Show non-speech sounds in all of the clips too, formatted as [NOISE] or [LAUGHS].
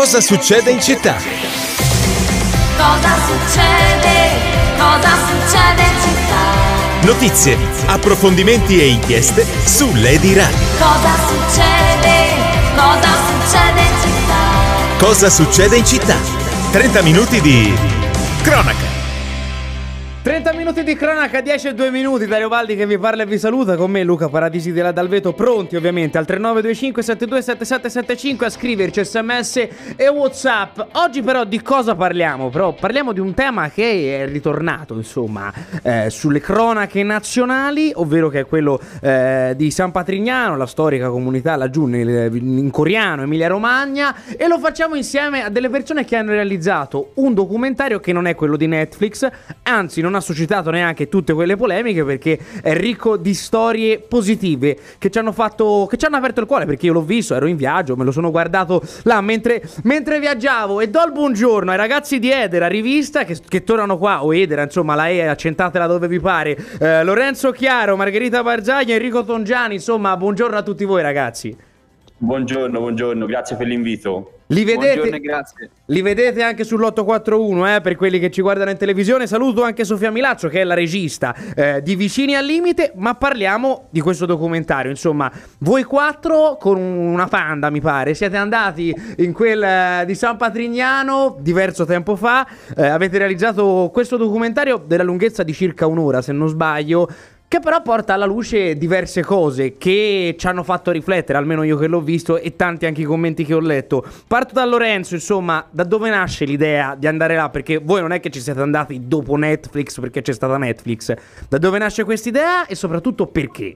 Cosa succede in città? Cosa succede? Cosa succede in città? Notizie, approfondimenti e inchieste su Lady Radio. Cosa succede? Cosa succede in città? Cosa succede in città? 30 minuti di cronaca. 30 minuti di cronaca, 10 e 2 minuti. Dario Baldi che vi parla e vi saluta. Con me Luca Paradisi della Dalveto. Pronti ovviamente al 3925 727775 a scriverci sms e whatsapp. Oggi però di cosa parliamo? Però parliamo di un tema che è ritornato insomma eh, sulle cronache nazionali, ovvero che è quello eh, di San Patrignano, la storica comunità laggiù nel, in Coriano, Emilia Romagna. E lo facciamo insieme a delle persone che hanno realizzato un documentario che non è quello di Netflix, anzi non ha suscitato neanche tutte quelle polemiche perché è ricco di storie positive che ci hanno fatto che ci hanno aperto il cuore perché io l'ho visto, ero in viaggio, me lo sono guardato là mentre, mentre viaggiavo e do il buongiorno ai ragazzi di Edera rivista che, che tornano qua o Edera, insomma, la E accentatela dove vi pare. Eh, Lorenzo Chiaro, Margherita Barzaglia, Enrico Tongiani, insomma, buongiorno a tutti voi ragazzi. Buongiorno, buongiorno, grazie per l'invito. Li vedete, li vedete anche sull'841 eh, per quelli che ci guardano in televisione. Saluto anche Sofia Milaccio che è la regista eh, di Vicini al Limite, ma parliamo di questo documentario. Insomma, voi quattro con una panda mi pare, siete andati in quel eh, di San Patrignano diverso tempo fa, eh, avete realizzato questo documentario della lunghezza di circa un'ora se non sbaglio. Che però porta alla luce diverse cose che ci hanno fatto riflettere, almeno io che l'ho visto e tanti anche i commenti che ho letto. Parto da Lorenzo, insomma, da dove nasce l'idea di andare là? Perché voi non è che ci siete andati dopo Netflix perché c'è stata Netflix. Da dove nasce questa idea e soprattutto perché?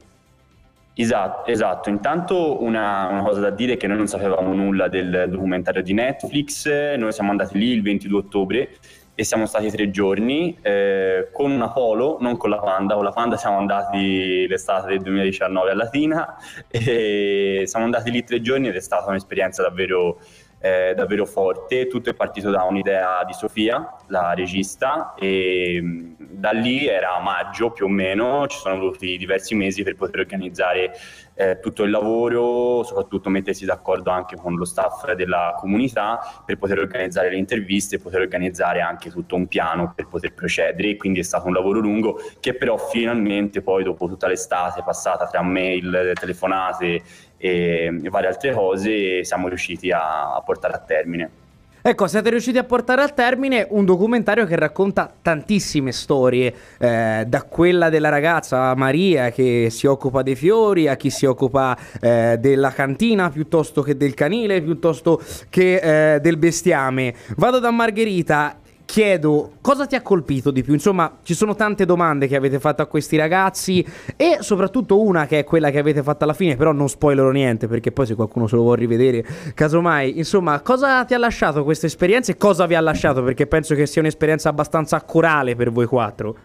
Esatto, esatto. Intanto una, una, cosa da dire è che noi non sapevamo nulla del documentario di Netflix, noi siamo andati lì il 22 ottobre e siamo stati tre giorni eh, con una polo, non con la Panda, con la Panda siamo andati l'estate del 2019 a Latina [LAUGHS] e siamo andati lì tre giorni ed è stata un'esperienza davvero eh, davvero forte. Tutto è partito da un'idea di Sofia, la regista, e mm, da lì era maggio più o meno, ci sono voluti diversi mesi per poter organizzare eh, tutto il lavoro, soprattutto mettersi d'accordo anche con lo staff della comunità per poter organizzare le interviste poter organizzare anche tutto un piano per poter procedere. Quindi è stato un lavoro lungo che però finalmente poi dopo tutta l'estate passata tra mail, telefonate e varie altre cose siamo riusciti a, a portare a termine. Ecco, siete riusciti a portare a termine un documentario che racconta tantissime storie, eh, da quella della ragazza Maria che si occupa dei fiori, a chi si occupa eh, della cantina piuttosto che del canile, piuttosto che eh, del bestiame. Vado da Margherita chiedo cosa ti ha colpito di più. Insomma, ci sono tante domande che avete fatto a questi ragazzi e soprattutto una che è quella che avete fatto alla fine, però non spoilerò niente perché poi se qualcuno se lo vuole rivedere, casomai. Insomma, cosa ti ha lasciato questa esperienza e cosa vi ha lasciato? Perché penso che sia un'esperienza abbastanza corale per voi quattro.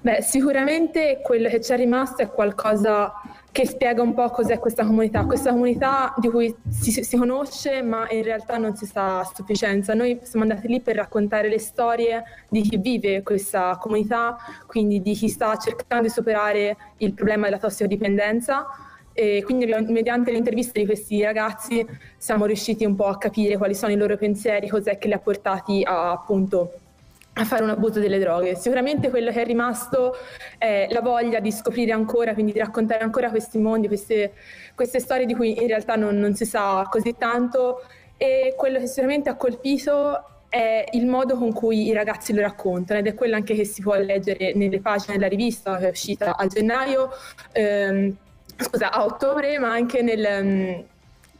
Beh, sicuramente quello che ci è rimasto è qualcosa che spiega un po' cos'è questa comunità, questa comunità di cui si, si, conosce ma in realtà non si sa a sufficienza. Noi siamo andati lì per raccontare le storie di chi vive questa comunità, quindi di chi sta cercando di superare il problema della tossicodipendenza e quindi mediante le interviste di questi ragazzi siamo riusciti un po' a capire quali sono i loro pensieri, cos'è che li ha portati a appunto a fare un abuso delle droghe. Sicuramente quello che è rimasto è la voglia di scoprire ancora, quindi di raccontare ancora questi mondi, queste, queste storie di cui in realtà non, non, si sa così tanto e quello che sicuramente ha colpito è il modo con cui i ragazzi lo raccontano ed è quello anche che si può leggere nelle pagine della rivista che è uscita a gennaio, ehm, scusa, a ottobre, ma anche nel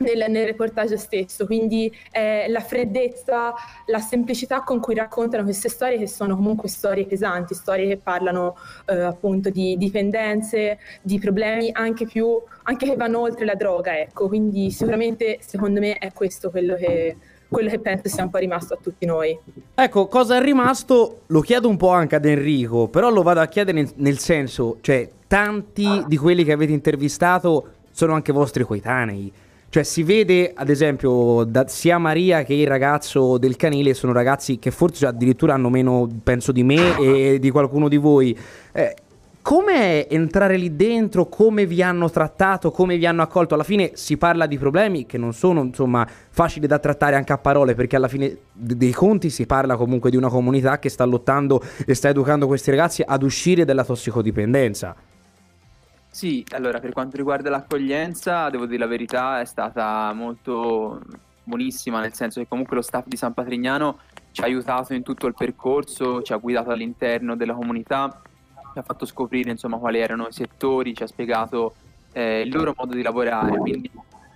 nel, nel reportage stesso, quindi eh, la freddezza, la semplicità con cui raccontano queste storie che sono comunque storie pesanti, storie che parlano eh, appunto di dipendenze, di problemi anche più, anche che vanno oltre la droga, ecco, quindi sicuramente secondo me è questo quello che quello che penso sia un po' rimasto a tutti noi. Ecco, cosa è rimasto lo chiedo un po' anche ad Enrico, però lo vado a chiedere nel, senso, cioè tanti ah. di quelli che avete intervistato sono anche vostri coetanei. Cioè si vede ad esempio da, sia Maria che il ragazzo del canile sono ragazzi che forse addirittura hanno meno, penso, di me e di qualcuno di voi. Eh, Come entrare lì dentro? Come vi hanno trattato? Come vi hanno accolto? Alla fine si parla di problemi che non sono insomma facili da trattare anche a parole perché alla fine dei conti si parla comunque di una comunità che sta lottando e sta educando questi ragazzi ad uscire dalla tossicodipendenza. Sì, allora per quanto riguarda l'accoglienza, devo dire la verità, è stata molto buonissima, nel senso che comunque lo staff di San Patrignano ci ha aiutato in tutto il percorso, ci ha guidato all'interno della comunità, ci ha fatto scoprire insomma quali erano i settori, ci ha spiegato eh, il loro modo di lavorare, quindi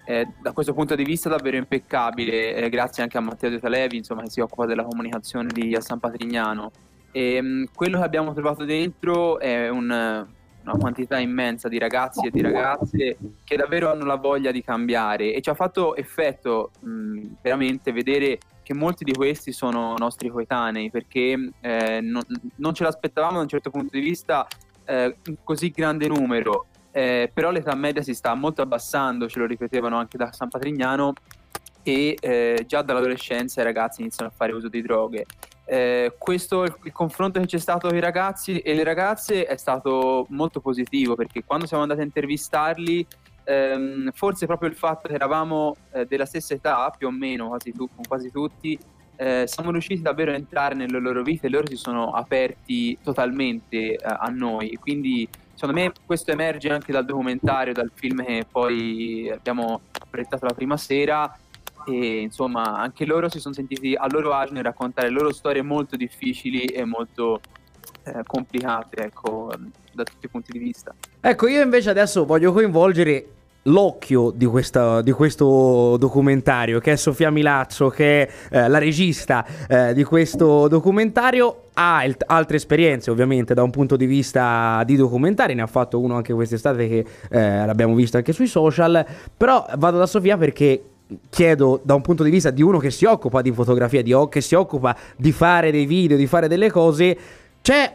eh, da questo punto di vista davvero impeccabile, eh, grazie anche a Matteo De Talevi insomma, che si occupa della comunicazione di San Patrignano. E, mh, quello che abbiamo trovato dentro è un, una quantità immensa di ragazzi e di ragazze che davvero hanno la voglia di cambiare e ci ha fatto effetto mh, veramente vedere che molti di questi sono nostri coetanei perché eh, non, non, ce l'aspettavamo da un certo punto di vista eh, in così grande numero, eh, però l'età media si sta molto abbassando, ce lo ripetevano anche da San Patrignano e eh, già dall'adolescenza i ragazzi iniziano a fare uso di droghe. Eh, questo il, confronto che c'è stato con i ragazzi e le ragazze è stato molto positivo perché quando siamo andati a intervistarli ehm, forse proprio il fatto che eravamo eh, della stessa età, più o meno quasi, tu, quasi tutti, eh, siamo riusciti davvero a entrare nelle loro vite e loro si sono aperti totalmente eh, a noi. Quindi secondo me questo emerge anche dal documentario, dal film che poi abbiamo proiettato la prima sera e insomma anche loro si sono sentiti a loro agio nel raccontare loro storie molto difficili e molto eh, complicate ecco, da tutti i punti di vista. Ecco, io invece adesso voglio coinvolgere l'occhio di, questa, di, questo documentario, che è Sofia Milazzo, che è eh, la regista eh, di questo documentario. Ha il, altre esperienze ovviamente da un punto di vista di documentari, ne ha fatto uno anche quest'estate che eh, l'abbiamo visto anche sui social, però vado da Sofia perché chiedo da un punto di vista di uno che si occupa di fotografia, di, che si occupa di fare dei video, di fare delle cose, c'è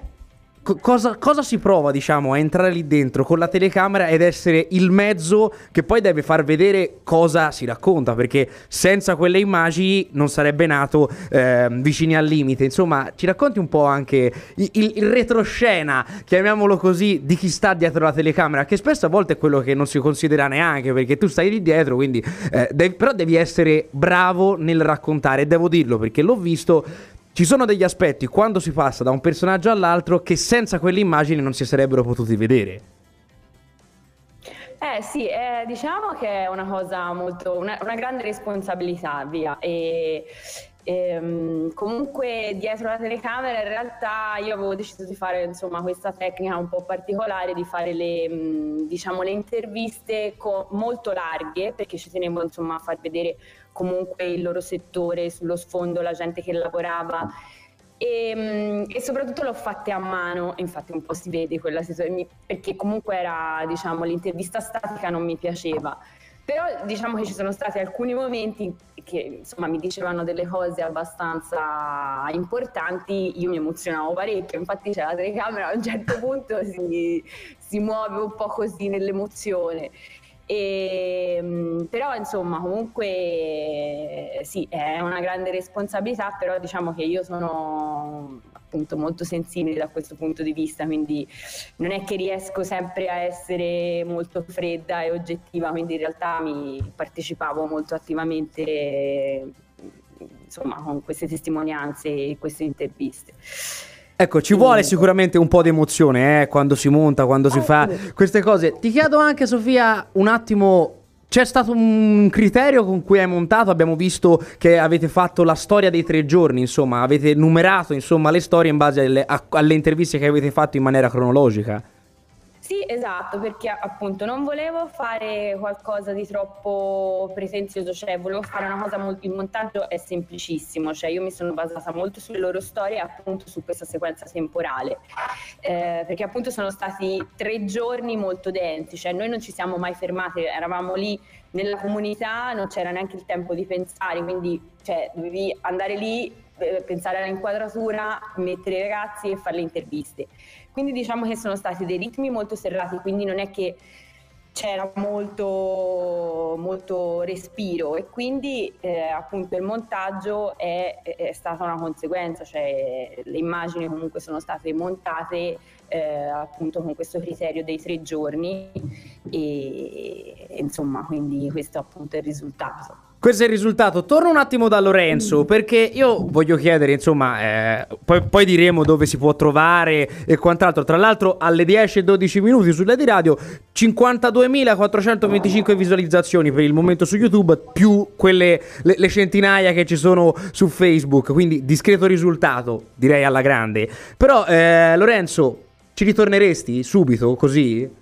cosa, cosa, si prova, diciamo, a entrare lì dentro con la telecamera ed essere il mezzo che poi deve far vedere cosa si racconta? Perché senza quelle immagini non sarebbe nato eh, vicini al limite. Insomma, ci racconti un po' anche il, il, retroscena, chiamiamolo così, di chi sta dietro la telecamera, che spesso a volte è quello che non si considera neanche, perché tu stai lì dietro, quindi eh, devi, però devi essere bravo nel raccontare. Devo dirlo perché l'ho visto ci sono degli aspetti quando si passa da un personaggio all'altro che senza quelle immagini non si sarebbero potuti vedere. Eh sì, eh, diciamo che è una cosa molto, una, una grande responsabilità, via. E, e, ehm, comunque dietro la telecamera in realtà io avevo deciso di fare insomma, questa tecnica un po' particolare di fare le, diciamo, le interviste co- molto larghe perché ci tenevo insomma, a far vedere comunque il loro settore, sullo sfondo la gente che lavorava. E, mm, e, soprattutto l'ho fatte a mano, infatti un po' si vede quella situazione, perché comunque era, diciamo, l'intervista statica non mi piaceva. Però diciamo che ci sono stati alcuni momenti che insomma mi dicevano delle cose abbastanza importanti, io mi emozionavo parecchio, infatti c'è la telecamera a un certo punto si, si muove un po' così nell'emozione. E, ehm, però insomma comunque sì è una grande responsabilità però diciamo che io sono appunto molto sensibile da questo punto di vista quindi non è che riesco sempre a essere molto fredda e oggettiva quindi in realtà mi partecipavo molto attivamente insomma con queste testimonianze e queste interviste Ecco, ci vuole sicuramente un po' di emozione eh, quando si monta, quando si fa queste cose. Ti chiedo anche, Sofia, un attimo. C'è stato un criterio con cui hai montato? Abbiamo visto che avete fatto la storia dei tre giorni, insomma, avete numerato insomma, le storie in base alle, a, alle interviste che avete fatto in maniera cronologica. Sì, esatto, perché appunto non volevo fare qualcosa di troppo pretenzioso, cioè volevo fare una cosa molto... Il montaggio è semplicissimo, cioè io mi sono basata molto sulle loro storie e appunto su questa sequenza temporale, eh, perché appunto sono stati tre giorni molto densi, cioè noi non ci siamo mai fermati, eravamo lì nella comunità, non c'era neanche il tempo di pensare, quindi cioè, dovevi andare lì, pensare all'inquadratura, mettere i ragazzi e fare le interviste. Quindi diciamo che sono stati dei ritmi molto serrati, quindi non è che c'era molto, molto respiro e quindi eh, appunto il montaggio è, è, stata una conseguenza, cioè le immagini comunque sono state montate eh, appunto con questo criterio dei tre giorni e insomma quindi questo appunto è il risultato. Questo è il risultato. Torno un attimo da Lorenzo perché io voglio chiedere, insomma, eh, poi, poi, diremo dove si può trovare e quant'altro. Tra l'altro, alle 10 e 12 minuti sulla di radio, 52.425 visualizzazioni per il momento su YouTube, più quelle le, le, centinaia che ci sono su Facebook. Quindi, discreto risultato, direi alla grande. Però, eh, Lorenzo, ci ritorneresti subito così?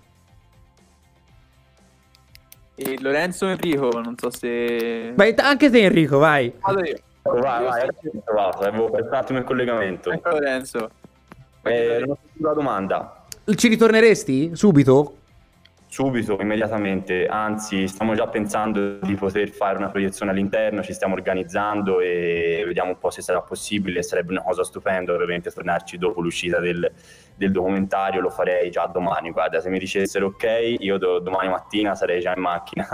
E Lorenzo Enrico, non so se... Vai, anche te Enrico, vai. Allora io. Vai, vai, ho trovato, avevo perso un attimo il collegamento. Ecco Lorenzo. Eh, non ho la domanda. Ci ritorneresti subito? Subito, immediatamente, anzi stiamo già pensando di poter fare una proiezione all'interno, ci stiamo organizzando e vediamo un po' se sarà possibile, sarebbe una cosa stupenda ovviamente tornarci dopo l'uscita del, del documentario, lo farei già domani, guarda, se mi dicessero ok, io do, domani mattina sarei già in macchina.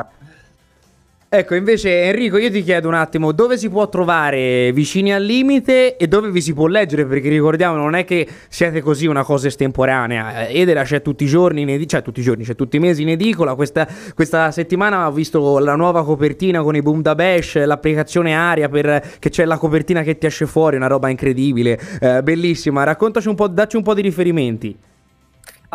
Ecco, invece Enrico, io ti chiedo un attimo dove si può trovare Vicini al Limite e dove vi si può leggere, perché ricordiamo non è che siete così una cosa estemporanea. Edera c'è tutti i giorni, in ed- cioè tutti i giorni, c'è tutti i mesi in edicola. Questa, questa, settimana ho visto la nuova copertina con i Boom da Bash, l'applicazione Aria per che c'è la copertina che ti esce fuori, una roba incredibile, eh, bellissima. Raccontaci un po', dacci un po' di riferimenti.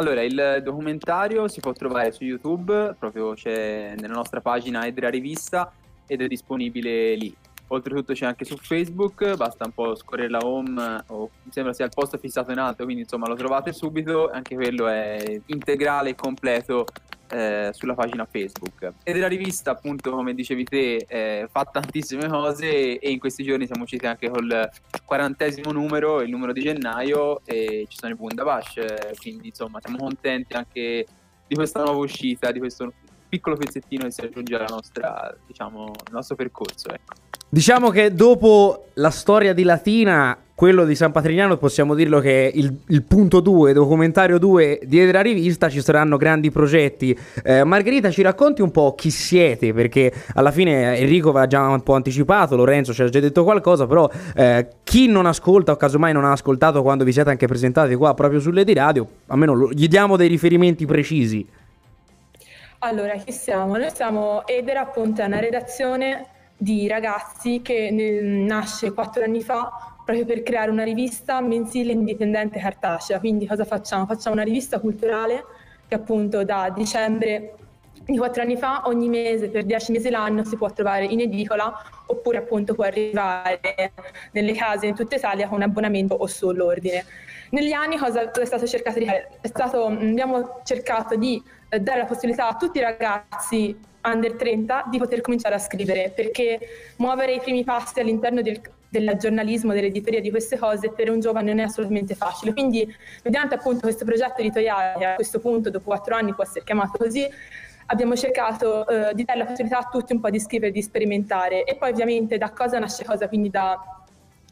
Allora, il documentario si può trovare su YouTube, proprio c'è nella nostra pagina Edra Rivista ed è disponibile lì. Oltretutto c'è anche su Facebook, basta un po' scorrere la home, o mi sembra sia il posto fissato in alto, quindi insomma lo trovate subito, anche quello è integrale e completo eh, sulla pagina Facebook. Ed la rivista, appunto, come dicevi te, eh, fa tantissime cose e in questi giorni siamo usciti anche col quarantesimo numero, il numero di gennaio, e ci sono i Bundabash, quindi insomma siamo contenti anche di questa nuova uscita, di questo piccolo pezzettino che si aggiunge alla nostra, diciamo, al nostro percorso. Ecco. Diciamo che dopo la storia di Latina quello di San Patrignano possiamo dirlo che è il, il punto 2, documentario 2 di la rivista, ci saranno grandi progetti. Eh, Margherita ci racconti un po' chi siete, perché alla fine Enrico va già un po' anticipato, Lorenzo ci ha già detto qualcosa, però eh, chi non ascolta o casomai non ha ascoltato quando vi siete anche presentati qua proprio sulle di radio, almeno gli diamo dei riferimenti precisi. Allora, chi siamo? Noi siamo Edera, appunto, è una redazione di ragazzi che nasce quattro anni fa proprio per creare una rivista mensile indipendente cartacea. Quindi cosa facciamo? Facciamo una rivista culturale che appunto da dicembre di quattro anni fa ogni mese per dieci mesi l'anno si può trovare in edicola oppure appunto può arrivare nelle case in tutta Italia con abbonamento o solo ordine. Negli anni cosa è stato cercato di fare? Stato, abbiamo cercato di eh, dare la possibilità a tutti i ragazzi under 30 di poter cominciare a scrivere perché muovere i primi passi all'interno del, del giornalismo, dell'editoria di queste cose per un giovane non è assolutamente facile. Quindi, mediante appunto questo progetto editoriale, a questo punto, dopo quattro anni, può essere chiamato così, abbiamo cercato eh, di dare la possibilità a tutti un po' di scrivere, di sperimentare. E poi, ovviamente, da cosa nasce cosa? Quindi da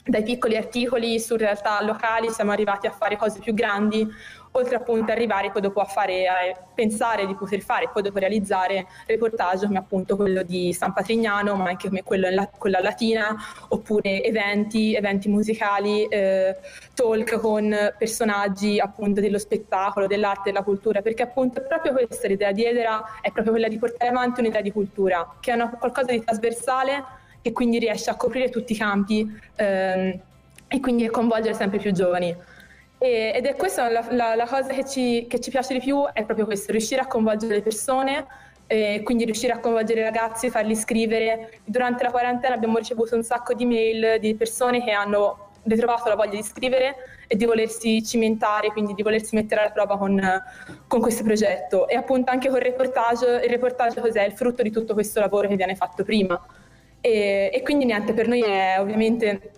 dai piccoli articoli su realtà locali siamo arrivati a fare cose più grandi, oltre appunto arrivare poi dopo a fare, a pensare di poter fare e poi dopo realizzare reportage come appunto quello di San Patrignano, ma anche come quello, in quella latina, oppure eventi, eventi musicali, eh, talk con personaggi appunto dello spettacolo, dell'arte, della cultura, perché appunto è proprio questa l'idea di Edera, è proprio quella di portare avanti un'idea di cultura, che è una, qualcosa di trasversale che quindi riesce a coprire tutti i campi ehm, e quindi a coinvolgere sempre più giovani. E, ed è questa la, la, la cosa che ci, che ci, piace di più, è proprio questo, riuscire a coinvolgere le persone, e quindi riuscire a coinvolgere i ragazzi, farli scrivere. Durante la quarantena abbiamo ricevuto un sacco di mail di persone che hanno ritrovato la voglia di scrivere e di volersi cimentare, quindi di volersi mettere alla prova con, con questo progetto. E appunto anche con il reportage, il reportage cos'è? Il frutto di tutto questo lavoro che viene fatto prima. E, e quindi niente, per noi è ovviamente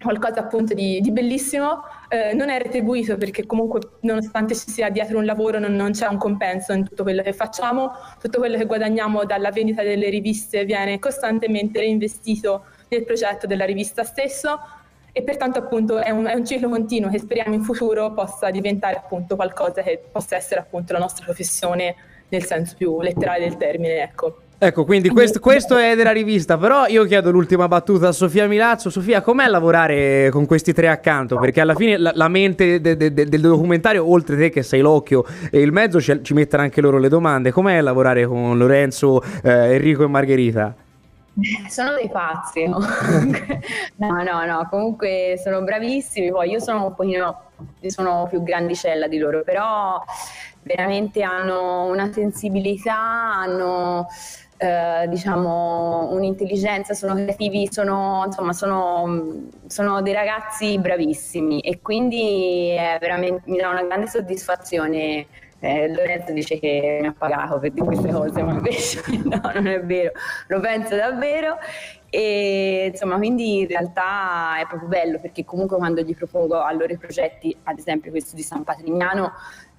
qualcosa appunto di, di bellissimo, eh, non è retribuito perché comunque nonostante ci sia dietro un lavoro non, non, c'è un compenso in tutto quello che facciamo, tutto quello che guadagniamo dalla vendita delle riviste viene costantemente reinvestito nel progetto della rivista stesso e pertanto appunto è un, è un ciclo continuo che speriamo in futuro possa diventare appunto qualcosa che possa essere appunto la nostra professione nel senso più letterale del termine, ecco. Ecco, quindi questo, questo, è della rivista, però io chiedo l'ultima battuta a Sofia Milazzo. Sofia, com'è lavorare con questi tre accanto? Perché alla fine la, la mente de, de, de, del documentario, oltre te che sei l'occhio e il mezzo, ci, ci mettono anche loro le domande. Com'è lavorare con Lorenzo, eh, Enrico e Margherita? Sono dei pazzi, no? [LAUGHS] no, no, no, comunque sono bravissimi, poi io sono un pochino, sono più grandicella di loro, però veramente hanno una sensibilità, hanno eh, diciamo un'intelligenza, sono creativi, sono, insomma, sono, sono, dei ragazzi bravissimi e quindi mi dà una grande soddisfazione. Eh, Lorenzo dice che mi ha pagato per dire queste cose, ma invece [LAUGHS] no, non è vero, lo penso davvero e insomma, quindi in realtà è proprio bello perché comunque quando gli propongo a loro i progetti, ad esempio questo di San Patrignano,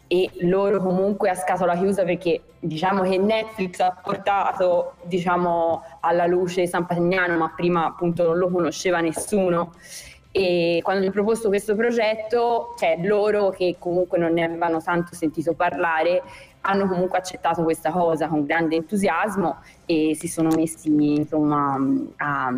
e loro comunque a scatola chiusa perché diciamo che Netflix ha portato diciamo, alla luce San Patrignano ma prima appunto non lo conosceva nessuno. E quando gli ho proposto questo progetto cioè loro che comunque non ne avevano tanto sentito parlare hanno comunque accettato questa cosa con grande entusiasmo e si sono messi insomma a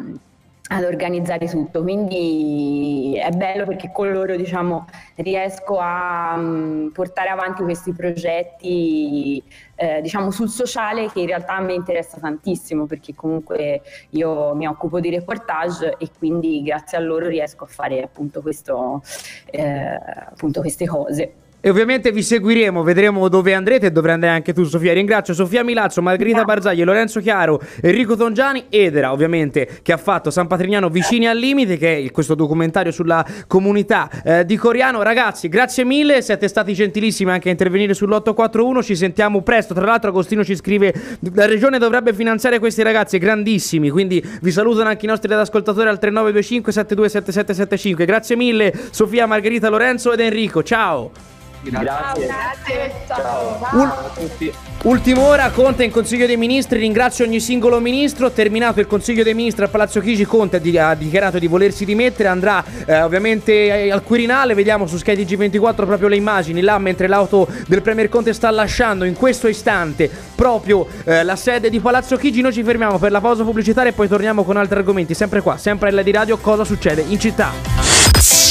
ad organizzare tutto, quindi è bello perché con loro diciamo, riesco a um, portare avanti questi progetti eh, diciamo, sul sociale che in realtà a me interessa tantissimo perché comunque io mi occupo di reportage e quindi grazie a loro riesco a fare appunto, questo, eh, appunto queste cose. E ovviamente vi seguiremo, vedremo dove andrete e dovrai andare anche tu Sofia. Ringrazio Sofia Milazzo, Margherita Barzagli, Lorenzo Chiaro, Enrico Tongiani, Edera ovviamente che ha fatto San Patrignano vicini al limite, che è questo documentario sulla comunità eh, di Coriano. Ragazzi, grazie mille, siete stati gentilissimi anche a intervenire sull'841, ci sentiamo presto. Tra l'altro Agostino ci scrive, la regione dovrebbe finanziare questi ragazzi grandissimi, quindi vi salutano anche i nostri ascoltatori al 3925 727775. Grazie mille Sofia, Margherita, Lorenzo ed Enrico, ciao! Grazie. Grazie. Ciao. Ciao a tutti. Ultima ora, Conte in Consiglio dei Ministri, ringrazio ogni singolo ministro, terminato il Consiglio dei Ministri a Palazzo Chigi, Conte ha dichiarato di volersi dimettere, andrà eh, ovviamente al Quirinale, vediamo su Sky TG24 proprio le immagini, là mentre l'auto del Premier Conte sta lasciando in questo istante proprio eh, la sede di Palazzo Chigi, noi ci fermiamo per la pausa pubblicitaria e poi torniamo con altri argomenti, sempre qua, sempre alla di radio, cosa succede in città.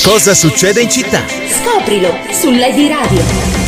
Cosa succede in città? Scoprilo su Lady Radio.